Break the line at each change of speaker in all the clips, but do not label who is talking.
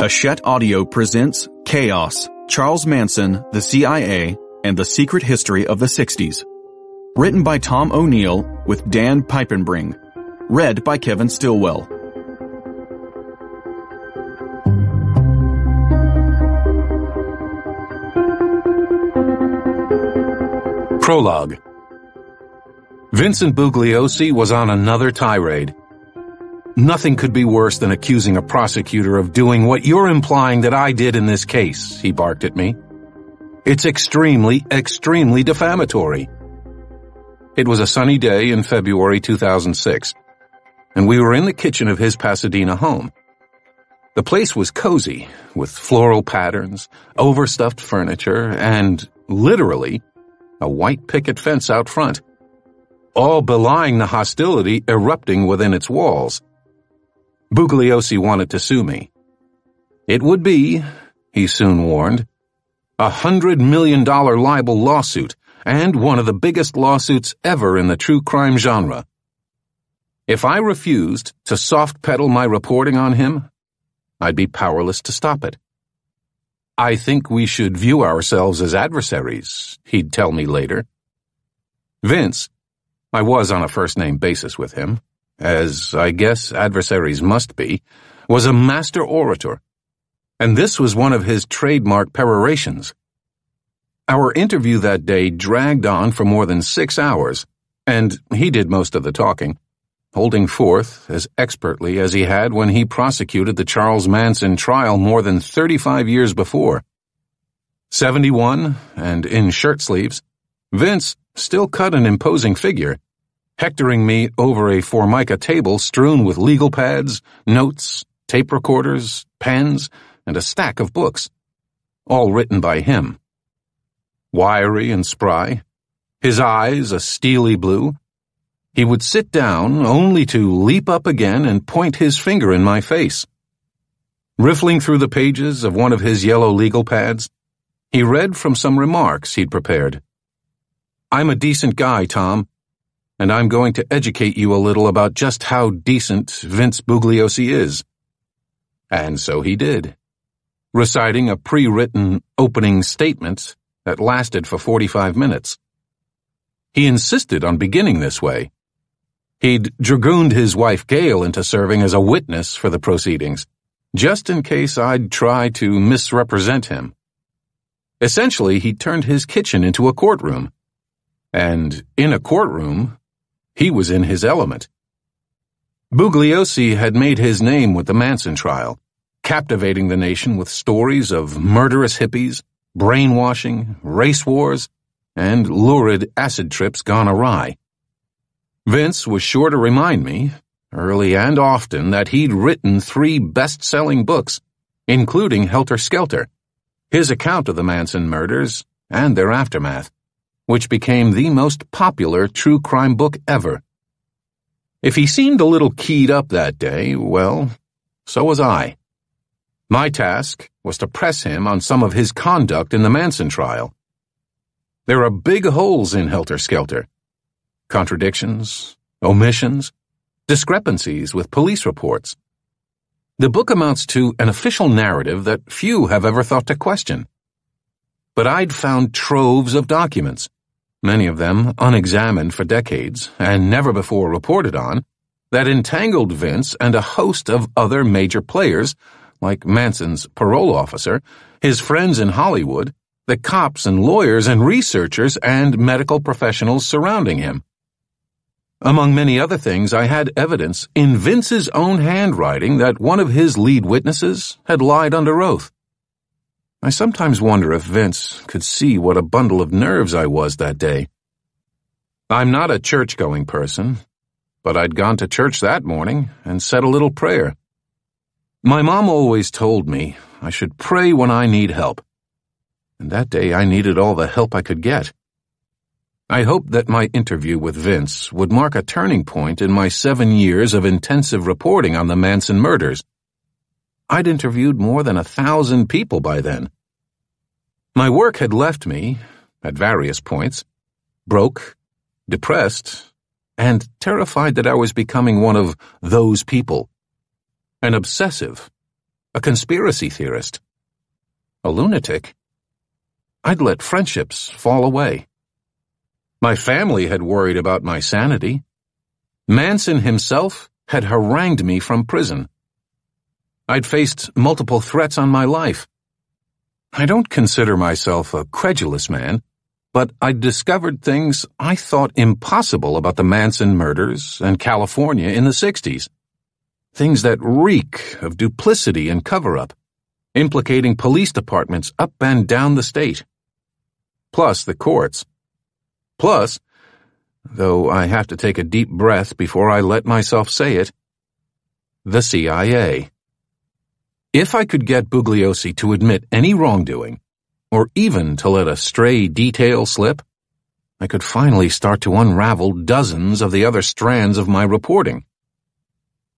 Hachette Audio presents Chaos, Charles Manson, the CIA, and the Secret History of the 60s. Written by Tom O'Neill with Dan Piepenbring. Read by Kevin Stillwell.
Prologue Vincent Bugliosi was on another tirade. Nothing could be worse than accusing a prosecutor of doing what you're implying that I did in this case, he barked at me. It's extremely, extremely defamatory. It was a sunny day in February 2006, and we were in the kitchen of his Pasadena home. The place was cozy, with floral patterns, overstuffed furniture, and, literally, a white picket fence out front, all belying the hostility erupting within its walls. Bugliosi wanted to sue me. It would be, he soon warned, a hundred million dollar libel lawsuit and one of the biggest lawsuits ever in the true crime genre. If I refused to soft pedal my reporting on him, I'd be powerless to stop it. I think we should view ourselves as adversaries, he'd tell me later. Vince, I was on a first name basis with him, as I guess adversaries must be, was a master orator, and this was one of his trademark perorations. Our interview that day dragged on for more than six hours, and he did most of the talking, holding forth as expertly as he had when he prosecuted the Charles Manson trial more than 35 years before. 71, and in shirt sleeves, Vince still cut an imposing figure, hectoring me over a formica table strewn with legal pads, notes, tape recorders, pens, and a stack of books, all written by him. Wiry and spry, his eyes a steely blue, he would sit down only to leap up again and point his finger in my face. Riffling through the pages of one of his yellow legal pads, he read from some remarks he'd prepared. I'm a decent guy, Tom, and I'm going to educate you a little about just how decent Vince Bugliosi is. And so he did, reciting a pre-written opening statement that lasted for 45 minutes. He insisted on beginning this way, He'd dragooned his wife Gail into serving as a witness for the proceedings, just in case I'd try to misrepresent him. Essentially, he turned his kitchen into a courtroom. And in a courtroom, he was in his element. Bugliosi had made his name with the Manson trial, captivating the nation with stories of murderous hippies, brainwashing, race wars, and lurid acid trips gone awry. Vince was sure to remind me, early and often, that he'd written three best-selling books, including Helter Skelter, his account of the Manson murders and their aftermath, which became the most popular true crime book ever. If he seemed a little keyed up that day, well, so was I. My task was to press him on some of his conduct in the Manson trial. There are big holes in Helter Skelter, contradictions, omissions, discrepancies with police reports. The book amounts to an official narrative that few have ever thought to question. But I'd found troves of documents, many of them unexamined for decades and never before reported on, that entangled Vince and a host of other major players, like Manson's parole officer, his friends in Hollywood, the cops and lawyers and researchers and medical professionals surrounding him. Among many other things, I had evidence in Vince's own handwriting that one of his lead witnesses had lied under oath. I sometimes wonder if Vince could see what a bundle of nerves I was that day. I'm not a church-going person, but I'd gone to church that morning and said a little prayer. My mom always told me I should pray when I need help. And that day I needed all the help I could get. I hoped that my interview with Vince would mark a turning point in my seven years of intensive reporting on the Manson murders. I'd interviewed more than a thousand people by then. My work had left me, at various points, broke, depressed, and terrified that I was becoming one of those people. An obsessive, a conspiracy theorist, a lunatic. I'd let friendships fall away. My family had worried about my sanity. Manson himself had harangued me from prison. I'd faced multiple threats on my life. I don't consider myself a credulous man, but I discovered things I thought impossible about the Manson murders and California in the 60s. Things that reek of duplicity and cover-up, implicating police departments up and down the state. Plus the courts. Plus, though I have to take a deep breath before I let myself say it, the CIA. If I could get Bugliosi to admit any wrongdoing, or even to let a stray detail slip, I could finally start to unravel dozens of the other strands of my reporting.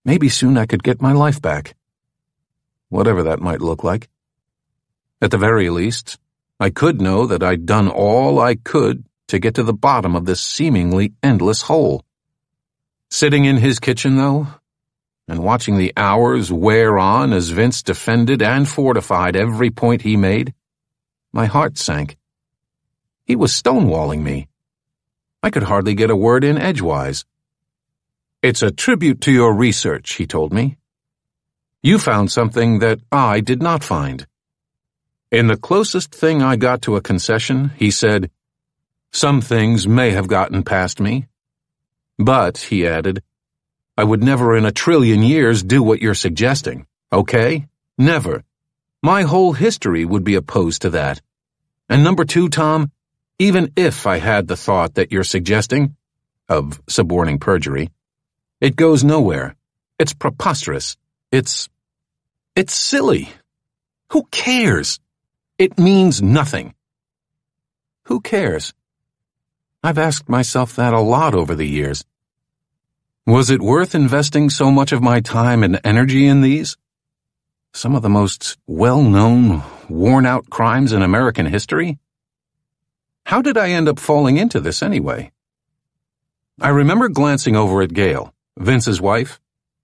Maybe soon I could get my life back. Whatever that might look like. At the very least, I could know that I'd done all I could to get to the bottom of this seemingly endless hole. Sitting in his kitchen, though, and watching the hours wear on as Vince defended and fortified every point he made, my heart sank. He was stonewalling me. I could hardly get a word in edgewise. It's a tribute to your research, he told me. You found something that I did not find. In the closest thing I got to a concession, he said, Some things may have gotten past me. But, he added, I would never in a trillion years do what you're suggesting, okay? Never. My whole history would be opposed to that. And number two, Tom, even if I had the thought that you're suggesting, of suborning perjury, it goes nowhere. It's preposterous. It's, it's silly. Who cares? It means nothing. Who cares? I've asked myself that a lot over the years. Was it worth investing so much of my time and energy in these? Some of the most well-known, worn-out crimes in American history? How did I end up falling into this anyway? I remember glancing over at Gail, Vince's wife,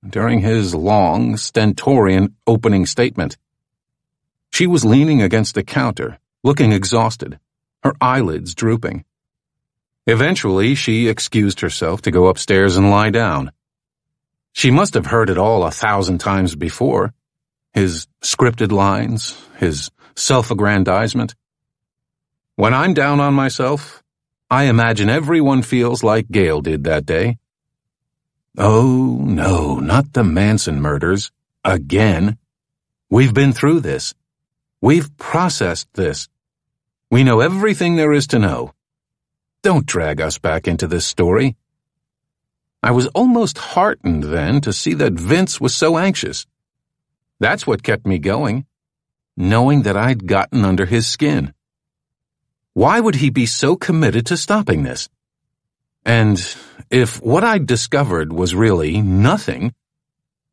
during his long, stentorian opening statement. She was leaning against the counter, looking exhausted, her eyelids drooping. Eventually, she excused herself to go upstairs and lie down. She must have heard it all a thousand times before. His scripted lines, his self-aggrandizement. When I'm down on myself, I imagine everyone feels like Gail did that day. Oh, no, not the Manson murders. Again. We've been through this. We've processed this. We know everything there is to know. Don't drag us back into this story. I was almost heartened then to see that Vince was so anxious. That's what kept me going, knowing that I'd gotten under his skin. Why would he be so committed to stopping this? And if what I'd discovered was really nothing,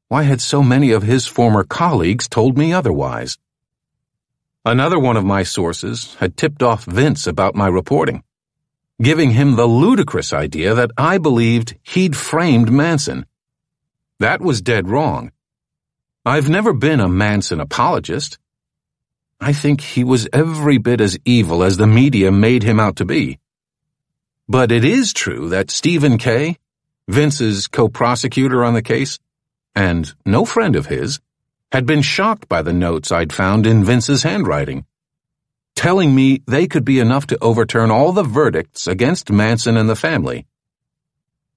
why had so many of his former colleagues told me otherwise? Another one of my sources had tipped off Vince about my reporting giving him the ludicrous idea that I believed he'd framed Manson. That was dead wrong. I've never been a Manson apologist. I think he was every bit as evil as the media made him out to be. But it is true that Stephen Kay, Vince's co-prosecutor on the case, and no friend of his, had been shocked by the notes I'd found in Vince's handwriting telling me they could be enough to overturn all the verdicts against Manson and the family.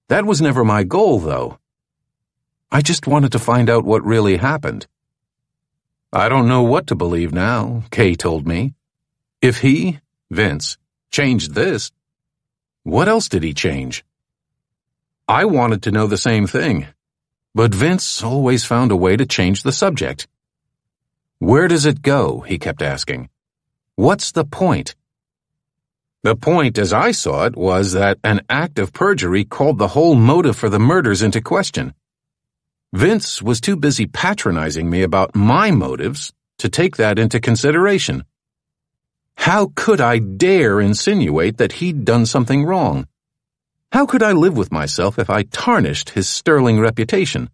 That was never my goal, though. I just wanted to find out what really happened. I don't know what to believe now, Kay told me. If he, Vince, changed this, what else did he change? I wanted to know the same thing, but Vince always found a way to change the subject. Where does it go? he kept asking. What's the point? The point, as I saw it, was that an act of perjury called the whole motive for the murders into question. Vince was too busy patronizing me about my motives to take that into consideration. How could I dare insinuate that he'd done something wrong? How could I live with myself if I tarnished his sterling reputation?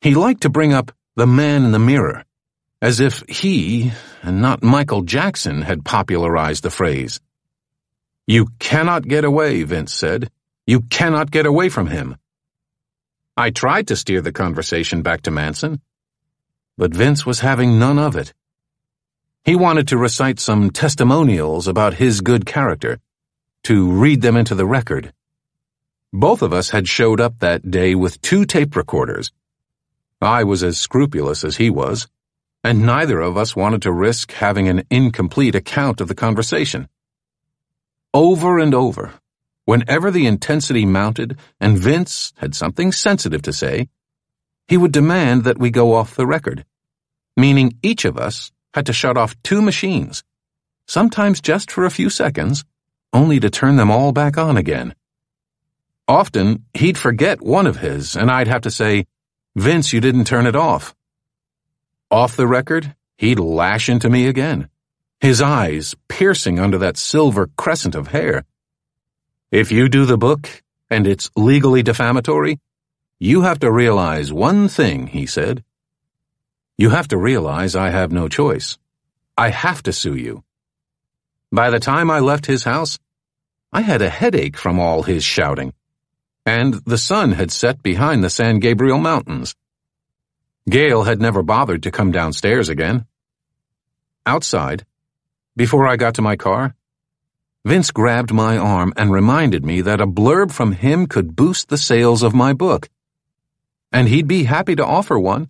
He liked to bring up the man in the mirror, as if he, and not Michael Jackson, had popularized the phrase. You cannot get away, Vince said. You cannot get away from him. I tried to steer the conversation back to Manson, but Vince was having none of it. He wanted to recite some testimonials about his good character, to read them into the record. Both of us had showed up that day with two tape recorders. I was as scrupulous as he was, and neither of us wanted to risk having an incomplete account of the conversation. Over and over, whenever the intensity mounted and Vince had something sensitive to say, he would demand that we go off the record, meaning each of us had to shut off two machines, sometimes just for a few seconds, only to turn them all back on again. Often, he'd forget one of his, and I'd have to say, Vince, you didn't turn it off. Off the record, he'd lash into me again, his eyes piercing under that silver crescent of hair. If you do the book, and it's legally defamatory, you have to realize one thing, he said. You have to realize I have no choice. I have to sue you. By the time I left his house, I had a headache from all his shouting, and the sun had set behind the San Gabriel Mountains. Gail had never bothered to come downstairs again. Outside, before I got to my car, Vince grabbed my arm and reminded me that a blurb from him could boost the sales of my book. And he'd be happy to offer one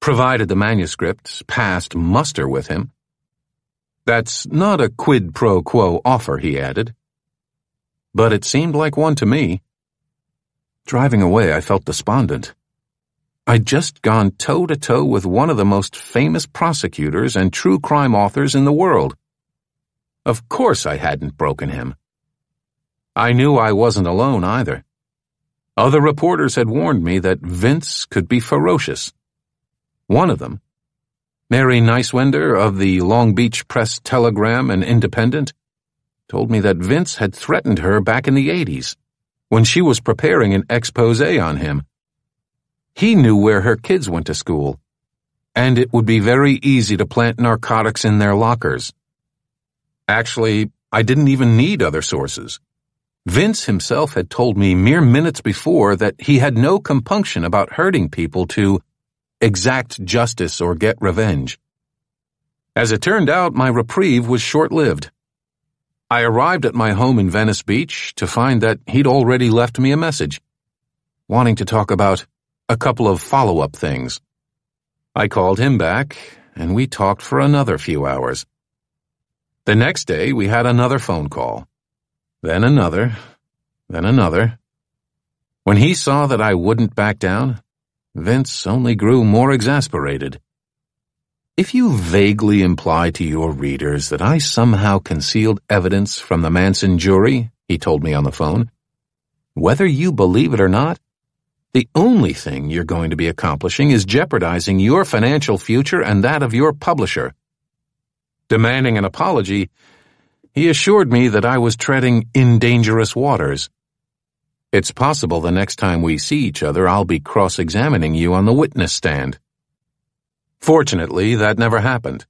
provided the manuscript passed muster with him. That's not a quid pro quo offer, he added. But it seemed like one to me. Driving away, I felt despondent. I'd just gone toe to toe with one of the most famous prosecutors and true crime authors in the world. Of course I hadn't broken him. I knew I wasn't alone either. Other reporters had warned me that Vince could be ferocious. One of them, Mary Neiswender of the Long Beach Press Telegram and Independent, told me that Vince had threatened her back in the 80s when she was preparing an expose on him. He knew where her kids went to school, and it would be very easy to plant narcotics in their lockers. Actually, I didn't even need other sources. Vince himself had told me mere minutes before that he had no compunction about hurting people to exact justice or get revenge. As it turned out, my reprieve was short-lived. I arrived at my home in Venice Beach to find that he'd already left me a message, wanting to talk about a couple of follow-up things. I called him back, and we talked for another few hours. The next day, we had another phone call. Then another, then another. When he saw that I wouldn't back down, Vince only grew more exasperated. If you vaguely imply to your readers that I somehow concealed evidence from the Manson jury, he told me on the phone, whether you believe it or not, the only thing you're going to be accomplishing is jeopardizing your financial future and that of your publisher. Demanding an apology, he assured me that I was treading in dangerous waters. It's possible the next time we see each other I'll be cross-examining you on the witness stand. Fortunately, that never happened.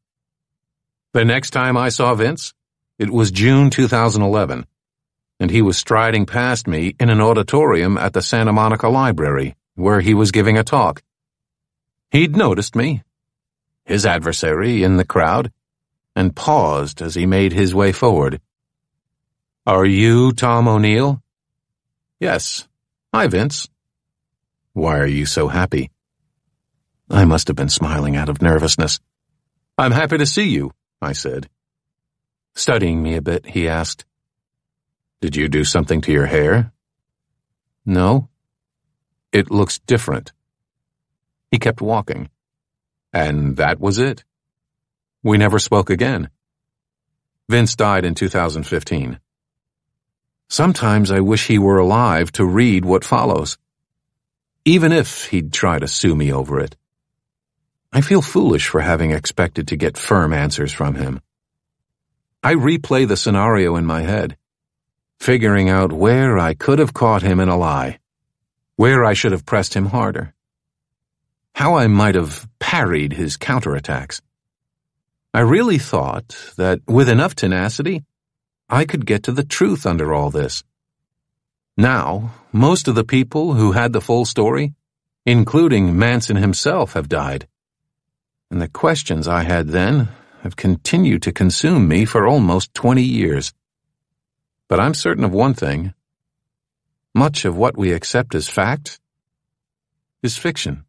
The next time I saw Vince, it was June 2011, and he was striding past me in an auditorium at the Santa Monica Library, where he was giving a talk. He'd noticed me, his adversary, in the crowd, and paused as he made his way forward. Are you Tom O'Neill? Yes. Hi, Vince. Why are you so happy? I must have been smiling out of nervousness. I'm happy to see you, I said. Studying me a bit, he asked. Did you do something to your hair? No. It looks different. He kept walking. And that was it. We never spoke again. Vince died in 2015. Sometimes I wish he were alive to read what follows. Even if he'd try to sue me over it. I feel foolish for having expected to get firm answers from him. I replay the scenario in my head, figuring out where I could have caught him in a lie, where I should have pressed him harder. how I might have parried his counterattacks. I really thought that with enough tenacity, I could get to the truth under all this. Now, most of the people who had the full story, including Manson himself, have died. And the questions I had then have continued to consume me for almost 20 years. But I'm certain of one thing. Much of what we accept as fact is fiction.